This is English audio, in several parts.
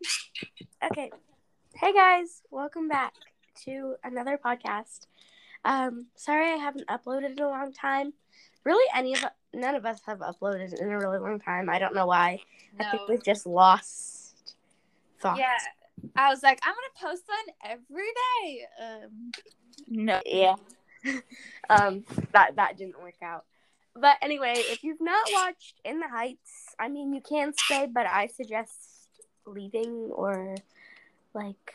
Okay. Hey guys, welcome back to another podcast. Um, sorry I haven't uploaded in a long time. Really, any of none of us have uploaded in a really long time. I don't know why. I think No. we've just lost thoughts. Yeah. I was like, I'm gonna post one every day. Um, no. Yeah. um, that that didn't work out. But anyway, if you've not watched In the Heights, I mean, you can stay, but I suggest leaving or like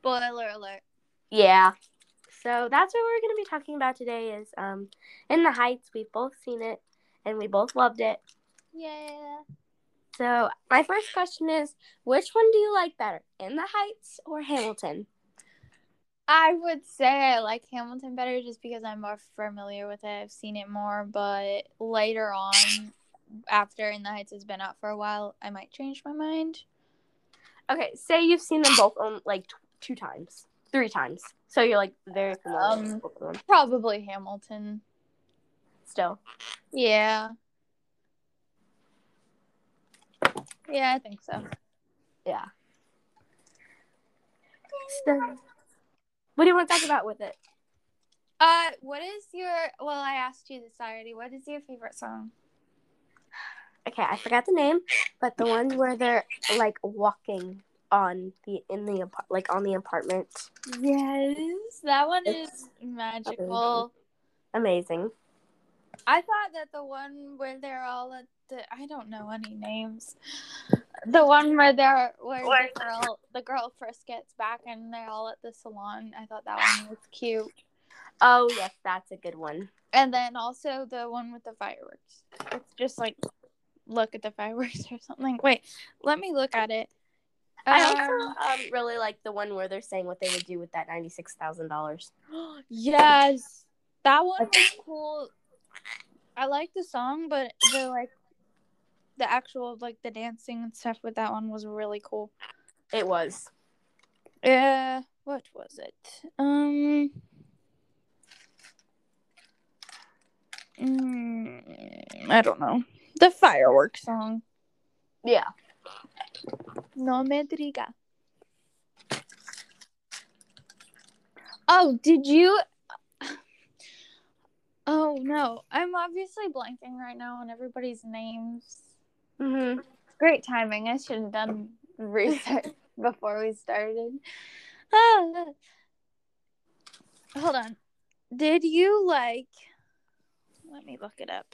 Spoiler alert. Yeah. So that's what we're going to be talking about today is um In the Heights. We've both seen it and we both loved it. Yeah. So my first question is which one do you like better? In the Heights or Hamilton? I would say I like Hamilton better just because I'm more familiar with it. I've seen it more, but later on, after In the Heights has been out for a while, I might change my mind. Okay, say you've seen them both on like t- two times, three times. So you're like very familiar Um, with both of them Probably Hamilton. still. Yeah. Yeah, I think so. Yeah. So, what do you want to talk about with it? Uh, what is your? Well, I asked you this already. What is your favorite song? Okay, I forgot the name, but the one where they're like walking on the in the like on the apartment. Yes, that one It's is magical. Amazing. I thought that the one where they're all at the I don't know any names. The one where they're where Where- the girl the girl first gets back and they're all at the salon. I thought that one was cute. Oh yes, that's a good one. And then also the one with the fireworks. It's just like look at the fireworks or something. Wait, let me look at it. I Um, also um, really like the one where they're saying what they would do with that ninety six thousand dollars. yes, that one was cool. I like the song, but the like the actual like the dancing and stuff with that one was really cool. It was. Uh, what was it? Um, mm, I don't know. The fireworks song. Yeah. No me diga. Oh, did you? Oh no, I'm obviously blanking right now on everybody's names. Mhm. Great timing. I should have done research before we started. Ah. Hold on. Did you like? Let me look it up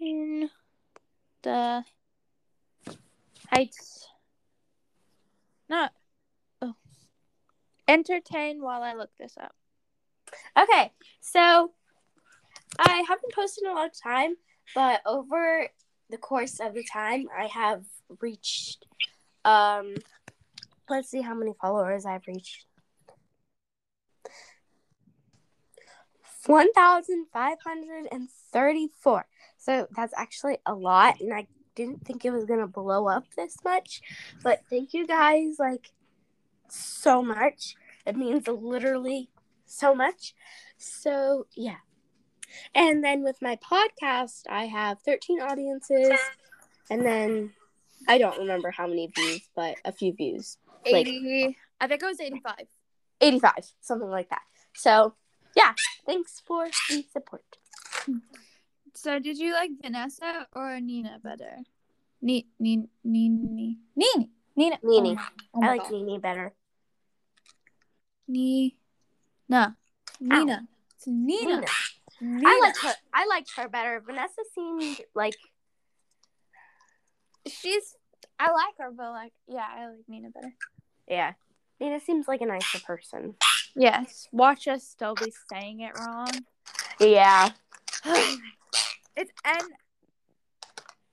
in the heights. Not. Oh. Entertain while I look this up. Okay, so I haven't posted in a long time, but over the course of the time, I have reached. Um, let's see how many followers I've reached. 1,534. So that's actually a lot, and I didn't think it was gonna blow up this much. But thank you guys, like, so much. It means literally so much. So, yeah. And then with my podcast, I have 13 audiences. And then I don't remember how many views, but a few views. Like- 80. I think it was 85. 85, something like that. So, yeah. Thanks for the support. So, did you like Vanessa or Nina better? Ni- Ni- Nini. Nini. Nina. Oh Nini. Oh I like God. Nini better. Ni. Nah. Nina. It's Nina. Nina. Nina. I like her. I liked her better. Vanessa seemed like She's. I like her, but like, yeah, I like Nina better. yeah. Nina seems like a nicer person. Yes. Watch us still be saying it wrong. Yeah. it's N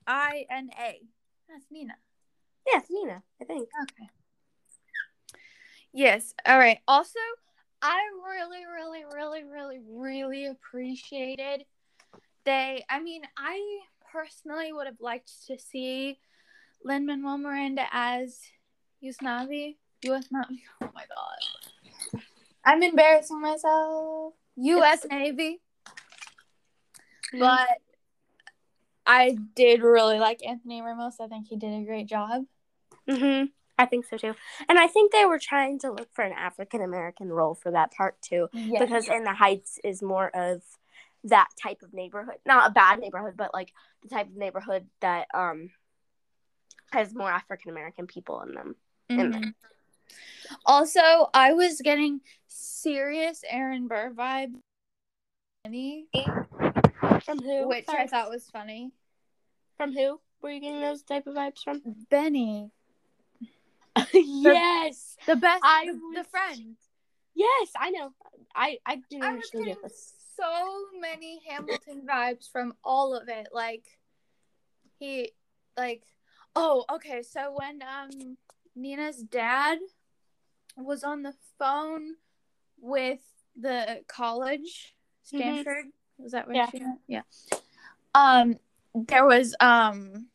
I N A. That's Nina. Yes, Nina, I think. Okay. Yes. All right. Also, I really, really, really, really, really appreciated they. I mean, I personally would have liked to see Lin Manuel Miranda as Usnavi. U.S. Navy. Oh my god. I'm embarrassing myself. U.S. Navy. But I did really like Anthony Ramos. I think he did a great job. Mhm. I think so too. And I think they were trying to look for an African American role for that part too Yes. because in the Heights is more of that type of neighborhood. Not a bad neighborhood, but like the type of neighborhood that um has more African American people in them. in there. Mhm. Also, I was getting serious Aaron Burr vibe, From who? which Sorry. I thought was funny. from who were you getting those type of vibes from? Benny, yes. the best, I the, the friend. Yes, I know. I I didn't I was getting this. so many Hamilton vibes from all of it. Like he, like, oh, okay. So when um Nina's dad was on the phone with the college, Stanford, was that what Yeah. she meant? Yeah. Um, there was um.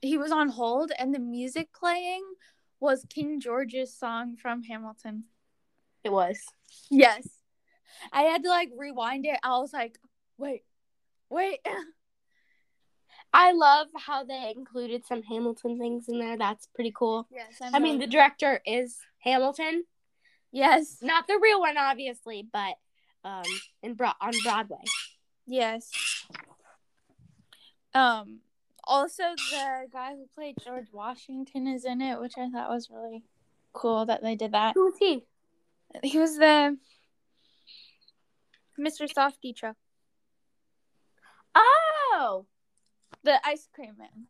He was on hold, and the music playing was King George's song from Hamilton. It was. Yes. I had to like rewind it. I was like, wait, wait. I love how they included some Hamilton things in there. That's pretty cool. Yes, I mean, the director is Hamilton, yes, not the real one, obviously, but um, in Bro- on Broadway. yes. Um, also the guy who played George Washington is in it, which I thought was really cool that they did that. Who was he? He was the Mr. Softee Truck, Oh, the ice cream man.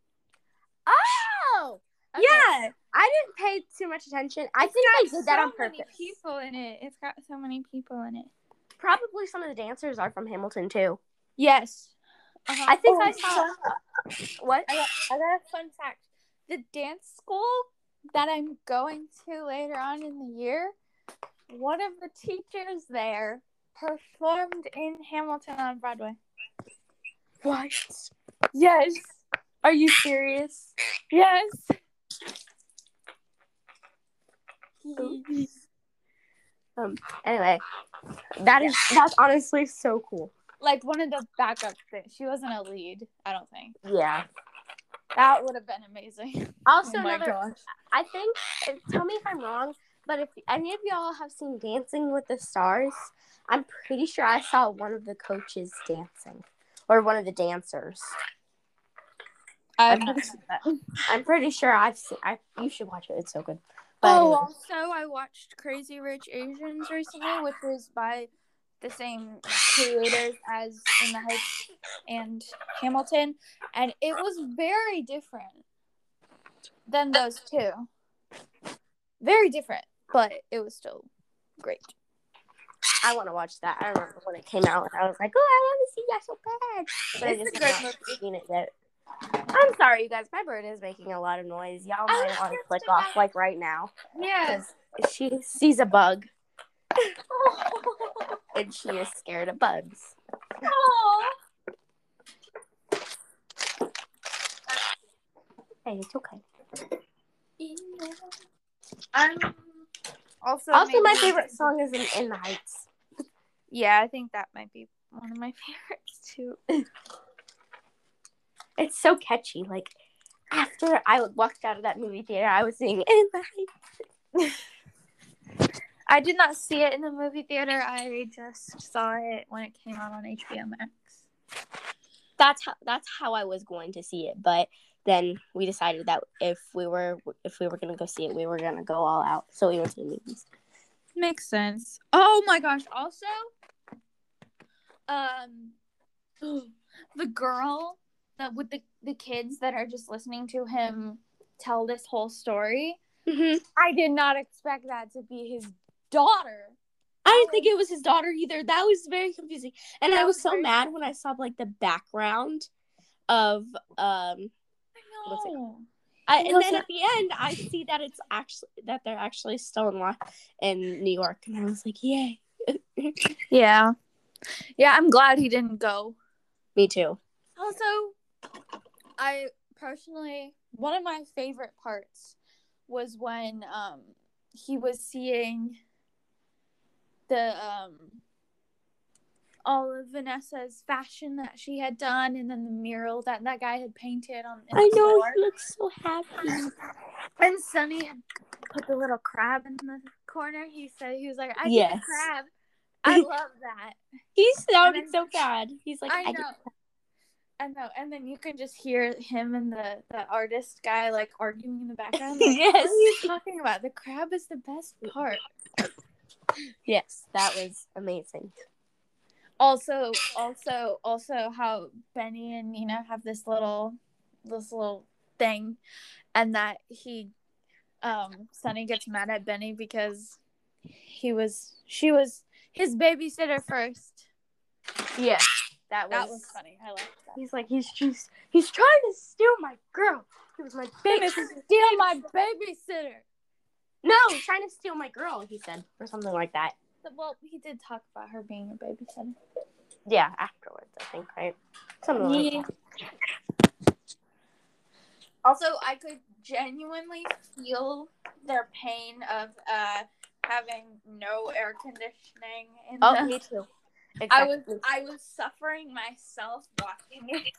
oh, Okay. Yeah, I didn't pay too much attention. I It's think I did that so on many purpose. people in it. It's got so many people in it. Probably some of the dancers are from Hamilton too. Yes. Uh-huh. I think Oh, I saw. What? I got, I got a fun fact. The dance school that I'm going to later on in the year, one of the teachers there performed in Hamilton on Broadway. What? Yes. Are you serious? Yes. Um. Anyway, that is that's honestly so cool. like one of the backup things. She wasn't a lead, I don't think. Yeah. That would have been amazing. Also, oh another. gosh. I think. Tell me if I'm wrong, but if any of y'all have seen Dancing with the Stars, I'm pretty sure I saw one of the coaches dancing, or one of the dancers. I've I'm pretty-. I'm pretty sure I've seen. I you should watch it. It's so good. But Oh, also, I watched Crazy Rich Asians recently, which was by the same creators as In the Heights and Hamilton, and it was very different than those two. Very different, but it was still great. I want to watch that. I remember when it came out, and I was like, "Oh, I want to see that so bad," but I just a great have not movie. seen it yet. I'm sorry, you guys. My bird is making a lot of noise. Y'all might want to click off like right now Yes. she sees a bug and she is scared of bugs. Hey, it's okay. I'm also Also, my favorite song is in, in the Heights. Yeah, I think that might be one of my favorites too. It's so catchy. Like after I walked out of that movie theater, I was singing in Heights. I did not see it in the movie theater. I just saw it when it came out on HBO Max. that's how that's how I was going to see it, but then we decided that if we were if we were gonna go see it, we were gonna go all out. So we went to the movies. Makes sense. Oh my gosh! Also, um, the girl that with the the kids that are just listening to him tell this whole story. Mm-hmm. I did not expect that to be his daughter. I didn't think it was his daughter either. That was very confusing, and That I was, was so mad when I saw like the background of um. I know. I, and then at the end, I see that it's actually that they're actually still in Wa- in New York, and I was like, yay! Yeah, yeah. I'm glad he didn't go. Me too. Also, I personally one of my favorite parts was when um he was seeing the um all of Vanessa's fashion that she had done, and then the mural that that guy had painted on. I know floor. he looks so happy. And Sonny had put the little crab in the corner. He said he was like, "I Yes. a crab." I love that. He sounded so bad. He's like, I know. I know. And then you can just hear him and the the artist guy like arguing in the background. Like, Yes. What are you talking about? The crab is the best part. yes, that was amazing. Also, also, also, how Benny and Nina have this little, this little thing, and that he, um, Sonny gets mad at Benny because he was, she was his babysitter first. Yes, that was. That was funny. I liked that. He's like, he's just, he's trying to steal my girl. He was my Gonna baby. steal my babysitter. No, he's trying to steal my girl. He said, or something like that. Well, he did talk about her being a babysitter. Yeah, afterwards, I think, right? Something like that. Also, I could genuinely feel their pain of uh having no air conditioning in Oh, the me too. I was I was suffering myself watching it.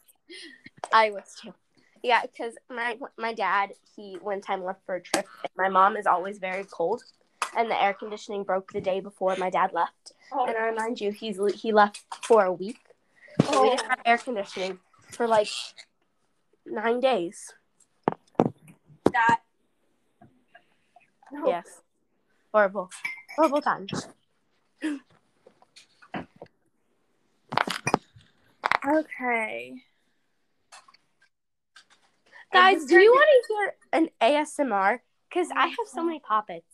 I was too. Yeah, because my my dad he one time left for a trip. And my mom is always very cold, and the air conditioning broke the day before my dad left. Oh, And I remind you, he's he left for a week. So we didn't have air conditioning for like nine days. that Oh, Yes, horrible, horrible times. Okay. Guys, do you want to hear an ASMR? Because I have so oh. many poppets.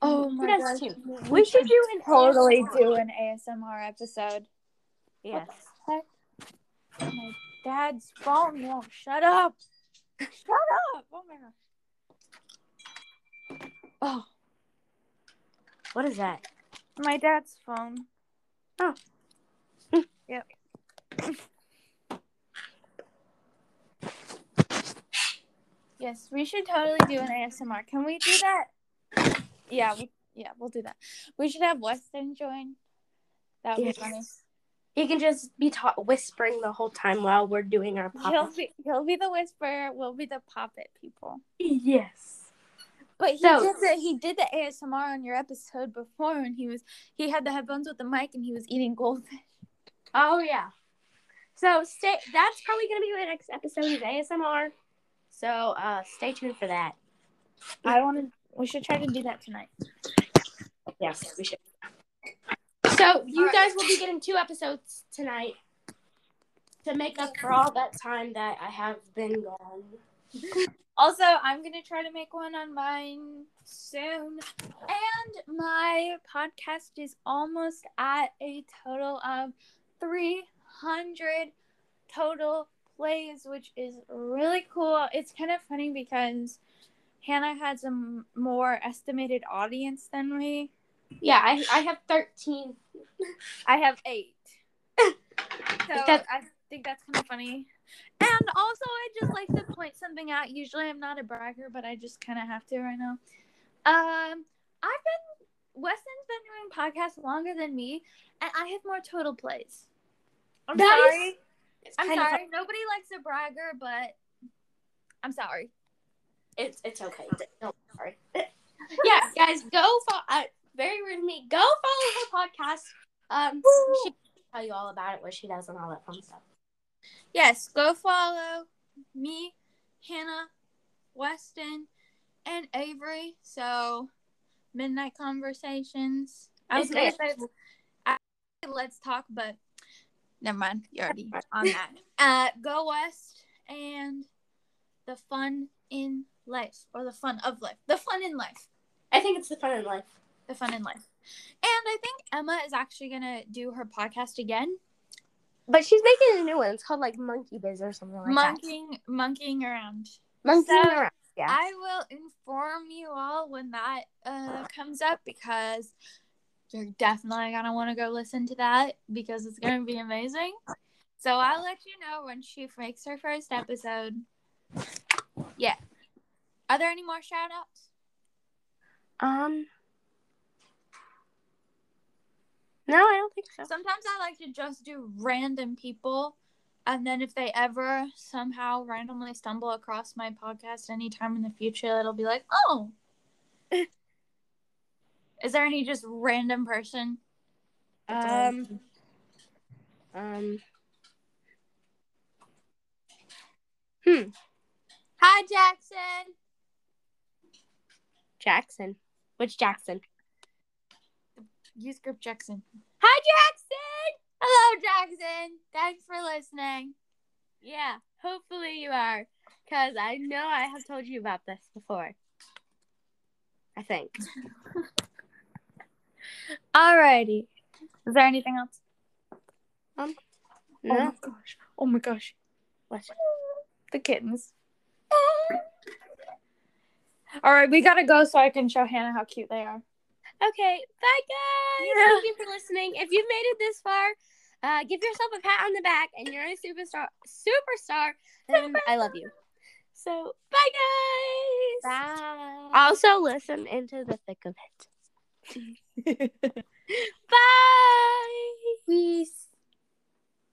Oh my gosh. too? We should do an totally ASMR. do an ASMR episode. Yes. My dad's phone won't shut up. Shut up. Oh my god. Oh, What is that? my dad's phone. Oh. yep. yes, we should totally do an ASMR. Can we do that? Yeah, we, yeah, we'll do that. We should have Weston join. That would Yes. be funny. He can just be ta- whispering the whole time while we're doing our He'll be he'll be the whisperer. We'll be the puppet people. Yes. But he So- did the he did the ASMR on your episode before, and he was he had the headphones with the mic, and he was eating goldfish. Oh yeah. So stay. That's probably gonna be the next episode is ASMR. So uh, stay tuned for that. I want to. We should try to do that tonight. Yes, we should. So you All right. guys will be getting two episodes tonight to make up for all that time that I have been gone. Also, I'm gonna try to make one on mine soon, and my podcast is almost at a total of 300 total plays, which is really cool. It's kind of funny because Hannah has a m- more estimated audience than me. Yeah, I I have thirteen. I have eight. So That's- I think that's kind of funny. And also, I just like to point something out. Usually, I'm not a bragger, but I just kind of have to right now. Um, I've been Weston's been doing podcasts longer than me, and I have more total plays. I'm That is- sorry. It's I'm kind of sorry. Nobody likes a bragger, but I'm sorry. It's it's okay. Don't worry. yeah, guys, go follow. Uh, very rude of me. Go follow her podcast. Um, she can tell you all about it, what she does, and all that fun stuff. Yes, go follow me, Hannah, Weston, and Avery. So, Midnight Conversations. I was It's gonna say I- let's talk, but never mind. You're already on that. Uh, go West and the fun in life, or the fun of life, the fun in life, I think it's the fun in life. the fun in life. And I think Emma is actually gonna do her podcast again, But she's making a new one. It's called like Monkey Biz or something like monkeying, monkeying around. that. Monkey So- around. Yeah. I will inform you all when that uh, comes up because you're definitely gonna want to go listen to that because it's gonna be amazing. So I'll let you know when she makes her first episode. Yeah. Are there any more shout outs? Um. No, I don't think so. Sometimes I like to just do random people. And then if they ever somehow randomly stumble across my podcast anytime in the future, it'll be like, oh. Is there any just random person? Um. Um. Hmm. Hi, Jackson. Jackson. Which Jackson? Youth group Jackson. Hi, Jackson. Hello, Jackson. Thanks for listening. Yeah. Hopefully you are, because I know I have told you about this before. I think. Alrighty. Is there anything else? Oh No. my gosh. Oh my gosh. What? The kittens. All right, we gotta go so I can show Hannah how cute they are. Okay. Bye, guys. Yeah. Thank you for listening. If you've made it this far, uh, give yourself a pat on the back, and you're a superstar. Superstar. And I love you. So, bye, guys. Bye. Also, listen into the thick of it. Bye. Peace.